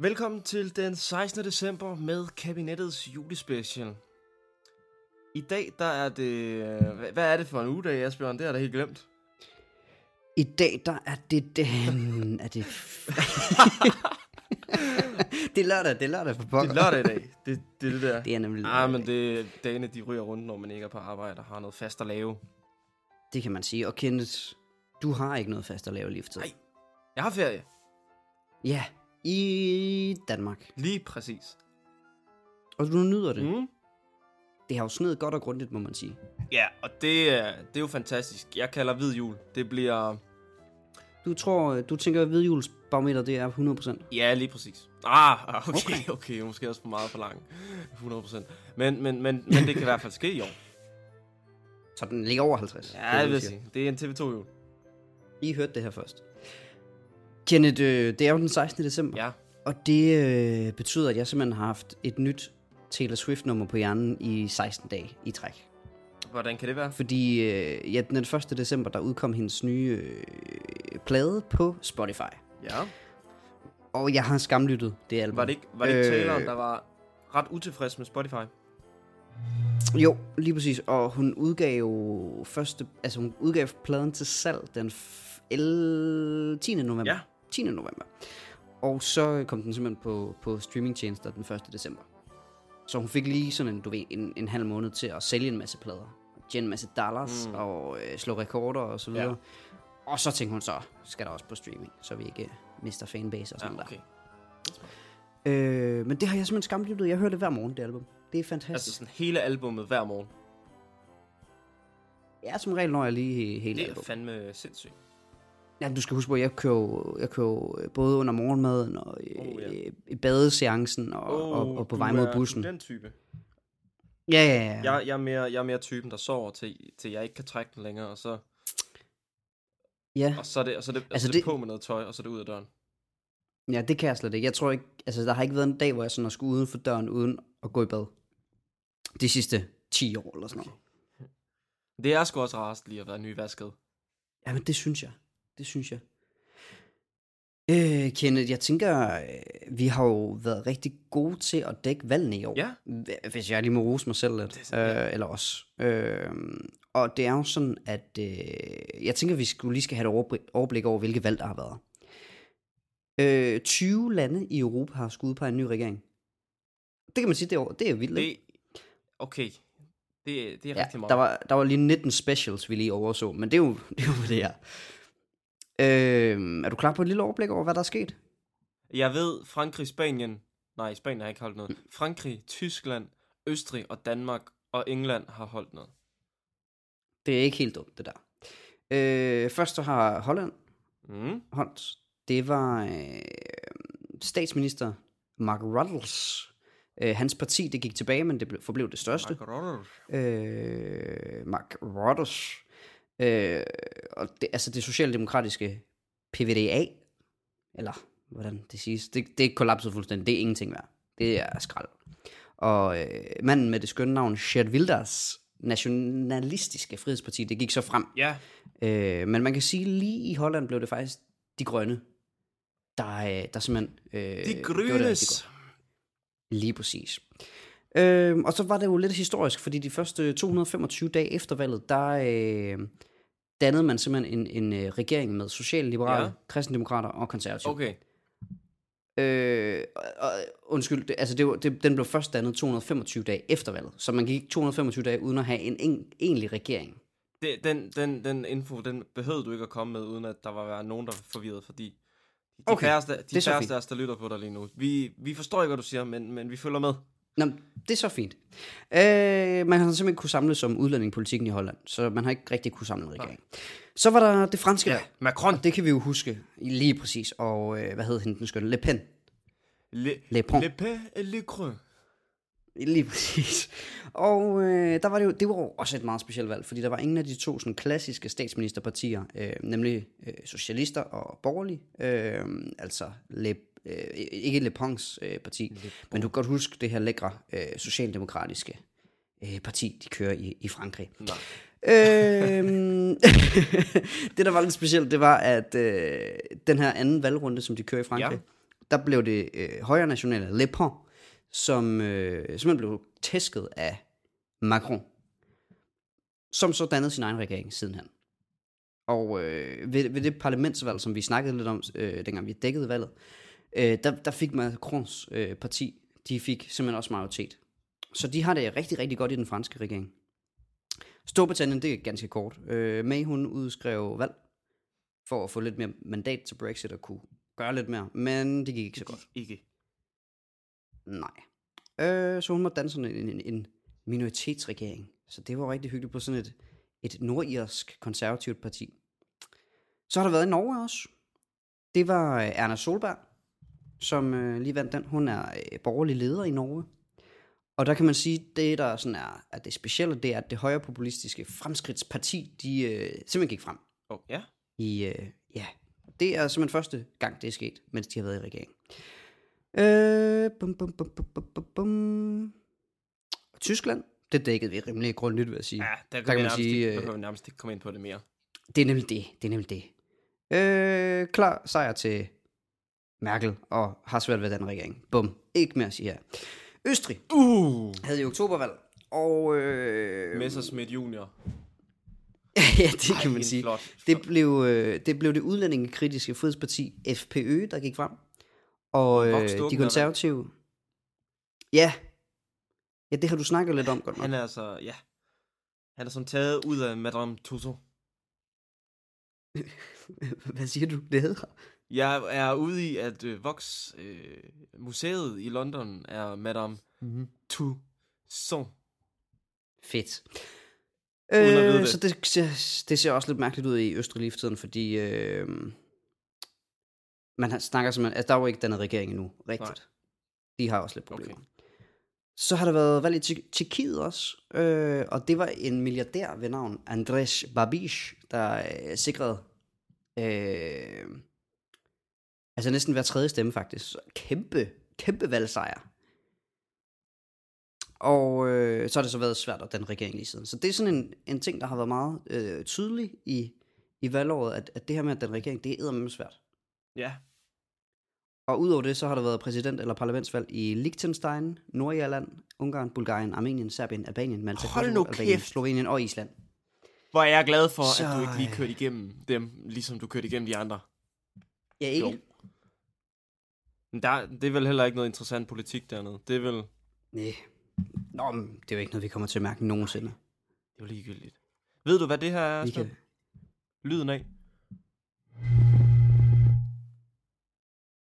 Velkommen til den 16. december med kabinettets julespecial. I dag, der er det... øh, Hvad er det for en ugedag, Asbjørn? Det er da helt glemt. I dag, der er det den... Er det... det er lørdag, det er lørdag for Det pokker. er lørdag i dag. Det, det er det der. Det er nemlig Ah, lørdag. men det, dagene, de ryger rundt, når man ikke er på arbejde og har noget fast at lave. Det kan man sige. Og Kenneth, du har ikke noget fast at lave lige for tiden. Nej. Jeg har ferie. Ja, i Danmark. Lige præcis. Og du nyder det. Mm. Det har jo sneet godt og grundigt, må man sige. Ja, og det, er- det er jo fantastisk. Jeg kalder hvid jul. Det bliver... Du tror, du tænker, at hvidhjulsbarometer, det er 100%. Ja, lige præcis. Ah, okay, okay, okay. Måske også for meget for lang. 100%. Men, men, men, men det kan i hvert fald ske i år. Så den ligger over 50. Ja, det, er det, vil du siger. sige. Det er en TV2-jul. I hørte det her først. Kenneth, øh, det er jo den 16. december. Ja. Og det øh, betyder, at jeg simpelthen har haft et nyt Taylor Swift-nummer på hjernen i 16 dage i træk. Hvordan kan det være? Fordi øh, ja, den 1. december, der udkom hendes nye øh, plade på Spotify. Ja. Og jeg har skamlyttet det album. Var det ikke, var det ikke Øh. Taylor, der var ret utilfreds med Spotify? Jo, lige præcis. Og hun udgav jo første, altså hun udgav pladen til salg den f- el- 10. november. Ja. 10. november. Og så kom den simpelthen på, på streamingtjenester den 1. december. Så hun fik lige sådan en, du ved, en, en halv måned til at sælge en masse plader. Tjene en masse dollars mm. og øh, slå rekorder og så videre. Ja. Og så tænkte hun så, skal der også på streaming, så vi ikke mister fanbase og sådan Ja, okay. der. Øh, men det har jeg simpelthen skamlyttet. Jeg hører det hver morgen, det album. Det er fantastisk. Altså sådan hele albummet hver morgen. Ja, som regel når jeg lige hele Det er album. fandme sindssygt. Ja, du skal huske på, at jeg kører, jeg kører jo både under morgenmaden og i, Oh, ja. i, i badeseancen og, oh, og, og på vej mod bussen. Er den type. Ja, ja, ja. Jeg, jeg, er mere, jeg er mere typen, der sover til, til jeg ikke kan trække den længere, og så, ja. og så er det, og så er det, Altså, altså, det, det på med noget tøj, og så er det ud af døren. ja, det kan jeg slet ikke. Jeg tror ikke, altså der har ikke været en dag, hvor jeg sådan har skulle uden for døren, uden at gå i bad. De sidste 10 år eller sådan noget. Det er sgu også rarest lige at være nyvasket. Ja, men det synes jeg. Det synes jeg. Øh, Kenneth, jeg tænker, øh, vi har jo været rigtig gode til at dække valgene i år. Ja. Hv- Hvis jeg lige må rose mig selv lidt. Øh, eller os. Øh, og det er jo sådan, at øh, jeg tænker, vi skulle lige skal have et overblik, over, hvilke valg der har været. Øh, 20 lande i Europa har skulle udpege en ny regering. Det kan man sige, det er, det er vildt? Det, okay. Det, det er Ja, rigtig meget. der var, der var lige 19 specials, vi lige overså, men det er jo det, er jo, det er. Øh, er du klar på et lille overblik over, hvad der er sket? Jeg ved, Frankrig, Spanien... Nej, Spanien har ikke holdt noget. Frankrig, Tyskland, Østrig og Danmark og England har holdt noget. Det er ikke helt dumt, det der. Øh, først så har Holland Mm. holdt. Det var øh, statsminister Mark Ruddles. Øh, hans parti, det gik tilbage, men det blev, forblev det største. Øh, Mark Ruddles. Øh, og det, altså det socialdemokratiske PVDA, eller hvordan det siges, det, det er kollapset fuldstændig. Det er ingenting værd. Det er skrald. Og øh, manden med det skønne navn, Geert Wilders nationalistiske frihedsparti, det gik så frem. Ja, Øh, men man kan sige, lige i Holland blev det faktisk de grønne, der, øh, der simpelthen... Øh, de gjorde det grønnes. godt. Lige præcis. Øh, og så var det jo lidt historisk, fordi de første 225 dage efter valget, der øh, dannede man simpelthen en, en øh, regering med socialliberale, Ja. kristendemokrater og konservative. Okay. Øh, og, undskyld, det, altså det, var, det, den blev først dannet 225 dage efter valget, så man gik 225 dage uden at have en, en egentlig regering. Det, den, den, den info, den behøvede du ikke at komme med, uden at der var nogen, der var forvirret, fordi de Okay, færreste, de færreste af os, der lytter på dig lige nu, vi, vi forstår ikke, hvad du siger, men, men vi følger med. Nå, det er så fint. Øh, man har simpelthen ikke kunne samles om udlændingepolitikken i Holland, så man har ikke rigtig kunne samle en regering. Så var der det franske valg. Macron. Det kan vi jo huske lige præcis. Og øh, hvad hed hende den skønne? Le Pen. Le, Le Pen. Le Pen et Le Creux. Lige præcis. Og øh, der var det jo, det var jo også et meget specielt valg, fordi der var ingen af de to sådan, klassiske statsministerpartier, øh, nemlig øh, socialister og borgerlige, øh, altså Le, øh, ikke Le Pens øh, parti, men du kan godt huske det her lækre øh, socialdemokratiske øh, parti, de kører i, i Frankrig. Nej. øhm, det, der var lidt specielt, det var, at øh, den her anden valgrunde, som de kører i Frankrig, der blev det øh, højre nationale Le Pen, som øh, simpelthen blev tæsket af Macron, som så dannede sin egen regering sidenhen. Og øh, ved, ved det parlamentsvalg, som vi snakkede lidt om, øh, dengang vi dækkede valget, øh, der, der fik Macrons øh, parti, de fik simpelthen også majoritet. Så de har det rigtig, rigtig godt i den franske regering. Storbritannien, det er ganske kort. Øh, May, hun udskrev valg for at få lidt mere mandat til Brexit og kunne gøre lidt mere, men det gik ikke så godt. Ikke. Nej. Øh, så hun måtte danne sådan en, en, en minoritetsregering. Så det var rigtig hyggeligt på sådan et, et nordirsk konservativt parti. Så har der været i Norge også. Det var øh, Erna Solberg, som øh, lige vandt den. Hun er øh, borgerlig leder i Norge. Og der kan man sige, det der sådan er, at det specielle, det er, at det højrepopulistiske fremskridtsparti, de øh, simpelthen gik frem. Oh, ja. I, øh, ja, det er simpelthen første gang, det er sket, mens de har været i regering. Øh, bum, bum, bum, bum, bum, bum. Tyskland, det dækkede vi rimelig grundigt, vil jeg sige. Ja, der kan, kan man nærmest, sige, ikke, øh, der kan nærmest ikke komme ind på det mere. Det er nemlig det. Det er nemlig det. Øh, klar sejr til Merkel, og har svært ved den regering. Bum. Ikke mere at sige her. Østrig Uh! havde i oktobervalg, og... Øh, Messerschmidt Junior. ja, det kan Ej, man sige. Flot, Det blev, øh, det blev det udlændingekritiske frihedsparti FPØ, der gik frem. Og øh, de er konservative... Ja. Ja, det har du snakket lidt om, godt nok. Han er altså, ja. Han er som taget ud af Madame Tussauds. Hvad siger du, det hedder? Jeg er ude i, at øh, Vox øh, museet i London er Madame Mm-hmm. Tussauds. Fedt. Øh, det. så det ser, det ser også lidt mærkeligt ud i Østrig lige for tiden, fordi øh, man snakker simpelthen, altså der er jo ikke dannet regering endnu, rigtigt. Nej. De har også lidt problemer. Okay. Så har der været valg i Tjek- Tjekkiet også, øh, og det var en milliardær ved navn Andres Babiš, der øh, sikrede øh, altså næsten hver tredje stemme faktisk. Så Kæmpe, kæmpe valgsejr. Og øh, så har det så været svært at den regering lige siden. Så det er sådan en, en ting, der har været meget øh, tydelig i, i valgåret, at, at det her med at den regering, det er svært. Ja. Og udover det, så har der været præsident- eller parlamentsvalg i Liechtenstein, Nordirland, Ungarn, Bulgarien, Armenien, Serbien, Albanien, Malta, Hold nu Albanien, kæft. Slovenien og Island. Hvor er jeg glad for, så... At du ikke lige kørte igennem dem, ligesom du kørte igennem de andre. Ja, ikke? Jo. Men der, det er vel heller ikke noget interessant politik dernede. Det er vel, det Nej. Nå, men det er jo ikke noget, vi kommer til at mærke nogensinde. er jo ligegyldigt. Ved du, hvad det her er? Asbjørn? kan... Lyden af?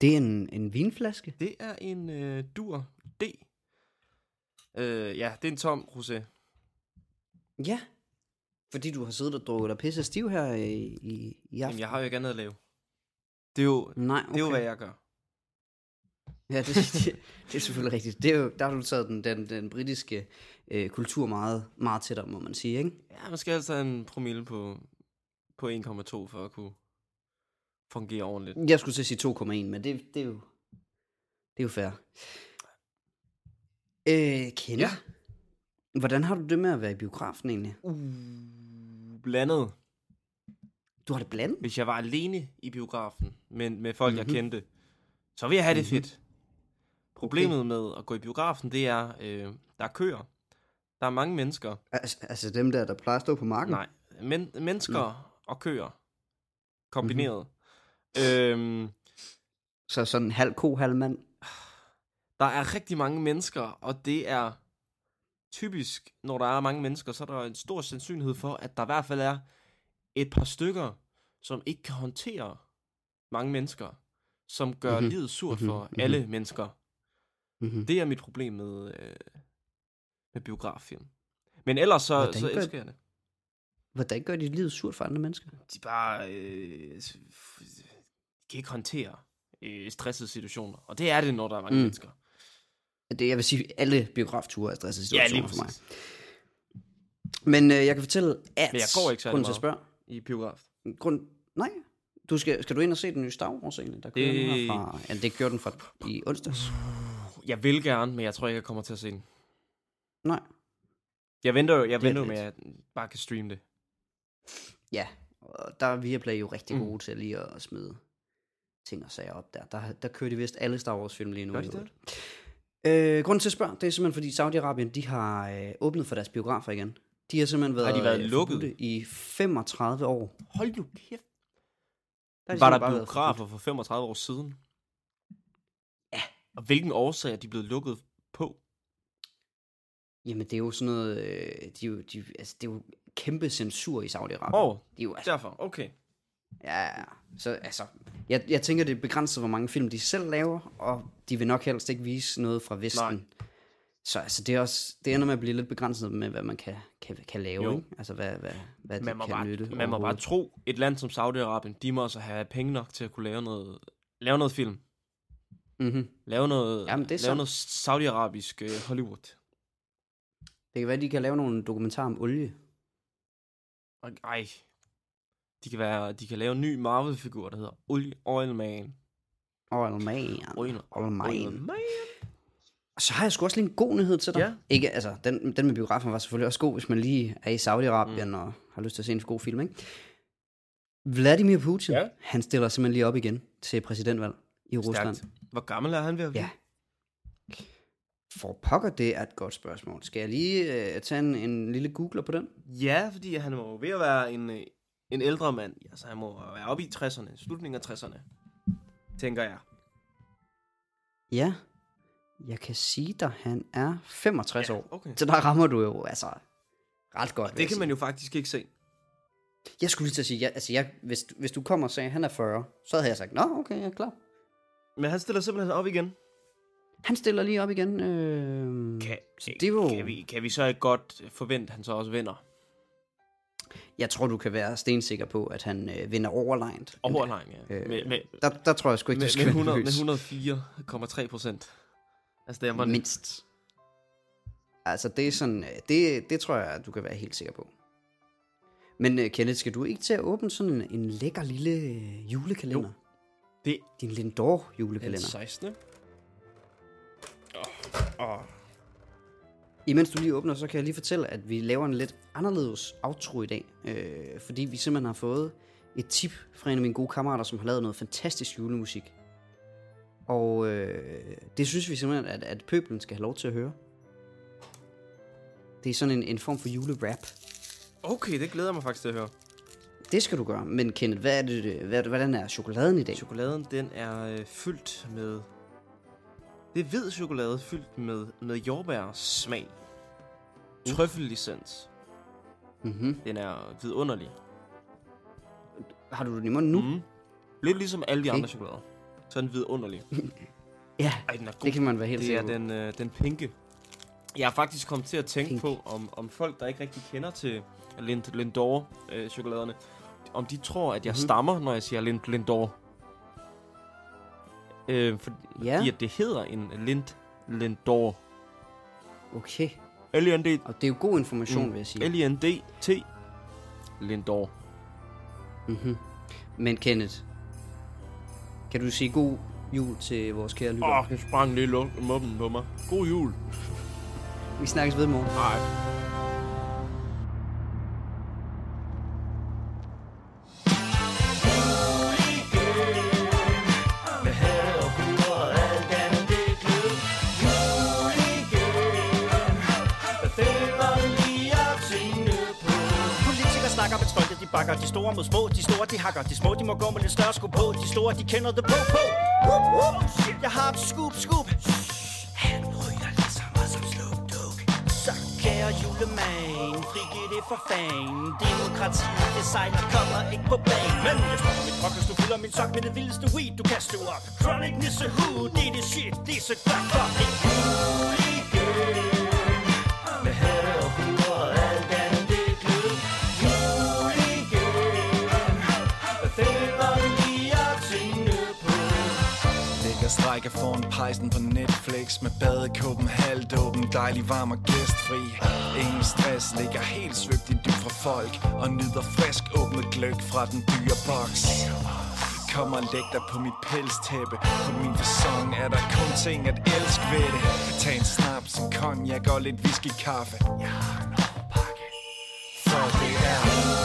Det er en, en vinflaske. Det er en øh, Dur D. Øh, ja, det er en tom rosé. Ja. Fordi du har siddet og drukket dig pisse stiv her i, i, i aften. Jamen, jeg har jo ikke andet at lave. Det er jo, Nej, okay. det er jo hvad jeg gør. Ja, det, det, det er selvfølgelig rigtigt. Det er jo, der har du taget den, den, den britiske øh, kultur meget, meget tættere, må man sige, ikke? Ja, man skal altså have en promille på, på 1,2 for at kunne fungere ordentligt. Jeg skulle til at sige 2,1, men det, det, er jo, det er jo fair. Øh, Kenneth, Ja. hvordan har du det med at være i biografen egentlig? Uh, blandet. Du har det blandet? Hvis jeg var alene i biografen, men med folk, mm-hmm. jeg Mhm. kendte, så ville jeg have det Mhm. fedt. Problemet med at gå i biografen, det er, øh, der er køer. Der er mange mennesker. Altså, altså dem der, der plejer at stå på marken? Nej, men, mennesker og køer. Kombineret. Øhm, Så sådan halv ko, halv mand? der er rigtig mange mennesker, og det er typisk, når der er mange mennesker, så er der en stor sandsynlighed for, at der i hvert fald er et par stykker, som ikke kan håndtere mange mennesker, som gør Mhm. mm-hmm. livet surt Mhm. for Mhm. alle mennesker. Mm-hmm. Det er mit problem med, øh, med biograffilm. Men ellers så, Hvordan så gør- elsker jeg det. Hvordan gør dit liv surt for andre mennesker? De bare øh, de kan ikke håndtere øh, stressede situationer. Og det er det, når der er mange Mm. mennesker. Det, jeg vil sige, alle biografture er stressede Ja, situationer lige for mig. Men øh, jeg kan fortælle, at... Men jeg går ikke særlig at spørge, I biograf. grund, nej, du skal, skal du ind og se den nye Star Wars egentlig? Der kører her fra, ja, det gjorde den fra i onsdags. Jeg vil gerne, men jeg tror ikke, jeg kommer til at se den. Nej. Jeg venter jo, jeg er venter jo med, at jeg bare kan streame det. Ja, og der er Viaplay jo rigtig Mm. gode til lige at smide ting og sager op der. Der, der kører de vist alle Star Wars film lige nu. Gør de i det? Øh, grunden til at spørge, det er simpelthen fordi Saudi-Arabien, de har øh, åbnet for deres biografer igen. De har simpelthen været, Har de været øh, lukket? i 35 år. Hold nu kæft. Der de Var simpelthen der biografer for 35 år siden? Og hvilken årsag er de blevet lukket på? Jamen, det er jo sådan noget... Øh, de, er jo- de, altså, det er jo kæmpe censur i Saudi-Arabien. Åh, oh, De er jo, altså, derfor. Okay. ja, så altså... Jeg, jeg tænker, det er begrænset, hvor mange film de selv laver, og de vil nok helst ikke vise noget fra Vesten. Nej. Så altså, det, er også, det ender med at blive lidt begrænset med, hvad man kan, kan, kan lave, Jo. ikke? Altså, hvad, hvad, hvad Man det kan bare, nytte man må bare tro, et land som Saudi-Arabien, de må også have penge nok til at kunne lave noget, lave noget film. Mm-hmm. Lave noget, Jamen, det er lave noget saudiarabisk uh, Hollywood. Det kan være, de kan lave nogle dokumentarer om olie. Og, ej, de kan, være, de kan lave en ny Marvel-figur, der hedder Oil, Oil Man. Oil man. Oil, Oil man. Oil Man. Og så har jeg sgu også lige en god nyhed til dig. Ja. Ikke, altså, den, den med biografen var selvfølgelig også god, hvis man lige er i Saudi-Arabien mm. og har lyst til at se en god film, ikke? Vladimir Putin, Ja. han stiller simpelthen lige op igen til præsidentvalg i Rusland. Stærkt. Hvor gammel er han ved at blive? Ja. For pokker, det er et godt spørgsmål. Skal jeg lige øh, tage en, en lille googler på den? Ja, fordi han må jo ved at være en, øh, en ældre mand. Altså, han må være oppe i 60'erne, slutningen af 60'erne, tænker jeg. Ja, jeg kan sige dig, han er 65 Ja, år. okay. Så der rammer du jo altså ret godt. vil Det kan sige. man jo faktisk ikke se. Jeg skulle lige til at sige, jeg, altså jeg, hvis, hvis du kommer og sagde, at han er 40, så havde jeg sagt, nå, okay, jeg er klar. Men han stiller simpelthen op igen. Han stiller lige op igen. Øh, Kan, så det jo, kan, vi, kan vi så ikke godt forvente, at han så også vinder? Jeg tror, du kan være stensikker på, at han øh, vinder overlegnet. Overlegn, ja. Øh, med, med, Der, der tror jeg sgu ikke, du med, skal med, være 100, nervøs. med 104,3 procent. Altså, det er man Mindst. Altså, det er sådan, øh, det, det tror jeg, du kan være helt sikker på. Men uh, Kenneth, skal du ikke til at åbne sådan en, en lækker lille øh, julekalender? Jo. Det Din Lindor er den julekalender. 16. Oh, oh. Imens du lige åbner, så kan jeg lige fortælle, at vi laver en lidt anderledes outro i dag. Øh, fordi vi simpelthen har fået et tip fra en af mine gode kammerater, som har lavet noget fantastisk julemusik. Og øh, det synes vi simpelthen, at, at pøblen skal have lov til at høre. Det er sådan en, en form for julerap. Okay, det glæder jeg mig faktisk til at høre. Det skal du gøre. Men Kenneth, hvad er det, hvad, hvordan er chokoladen i dag? Chokoladen, den er øh, fyldt med... Det er hvid chokolade fyldt med, med jordbærsmag. Trøffellicens. Mm-hmm. Den er vidunderlig. Har du den i munden nu? Mm. Mm. Lidt ligesom alle de Okay. andre chokolader. Så er den vidunderlig. Ja, Ej, den er god. det kan man være helt det sikker er på. den, øh, den pinke. Jeg har faktisk kommet til at tænke Pink. på, om, om folk, der ikke rigtig kender til Lind, Lindor øh, chokoladerne, om de tror, at jeg Mhm. mm-hmm. stammer, når jeg siger Lind, Lindor. Øh, fordi Ja. at det hedder en Lind, Lindor. Okay. L-I-N-D, Og det er jo god information, Mm. vil jeg sige. L-I-N-D-T, Lindor. Mm-hmm. Men Kenneth, kan du sige god jul til vores kære lytter? Åh, oh, det sprang lige mummen på mig. God jul. Vi snakkes ved i morgen. Nej. Hakker de store mod små, de store de hakker De små. De må gå med lidt større sko på. De store de kender det på på. Whoop, whoop. Jeg har et scoop, scoop. Han ryger lige så meget som Snoop Dogg. Så kære julemand, frigiv det for fan. Demokratiet det sejler, kommer ikke på banen Men jeg stopper mit rock, hvis du fylder min sok Med det vildeste weed, du kaster op. Chronic nisse hud, det er det shit, det er så godt for. Ligger strækker foran pejsen på Netflix Med badekåben halvt åben, dejlig varm og gæstfri. Ingen stress, ligger helt svøbt i dyb fra folk Og nyder frisk åbnet gløk fra den dyre boks. Kom og læg dig på mit pelstæppe. På min fasong er der kun ting at elske ved det. Tag en snaps, en cognac og lidt whisky kaffe. Jeg har en pakke For det er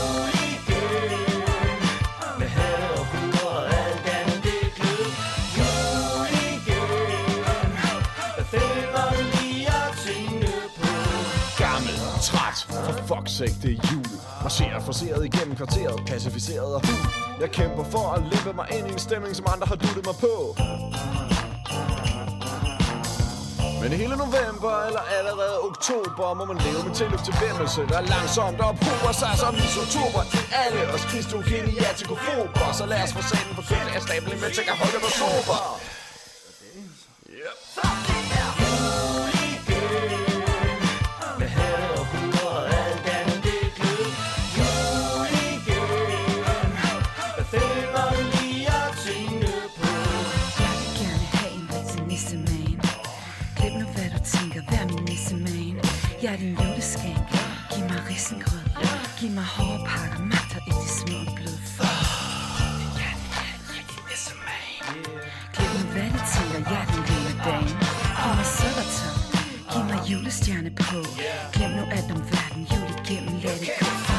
For jul Marcherer forseret igennem kvarteret Pacificeret og hul. Jeg kæmper for at lempe mig ind i en stemning Som andre har duttet mig på. Men i hele november eller allerede oktober Må man leve med tilløb til vemmelse Der langsomt ophober sig som isotoper I alle os kristogeniatikofober Så lad os få sanden på købt af stablen med til at holde mig sober. mig hårde pakker, magter ikke de små bløde folk. Ja, Glem mig, hvad de tænker, jeg den lille dame. Giv mig julestjerne på. Glem nu alt om verden, jul igennem, lad det gå.